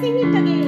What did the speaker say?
sing it again.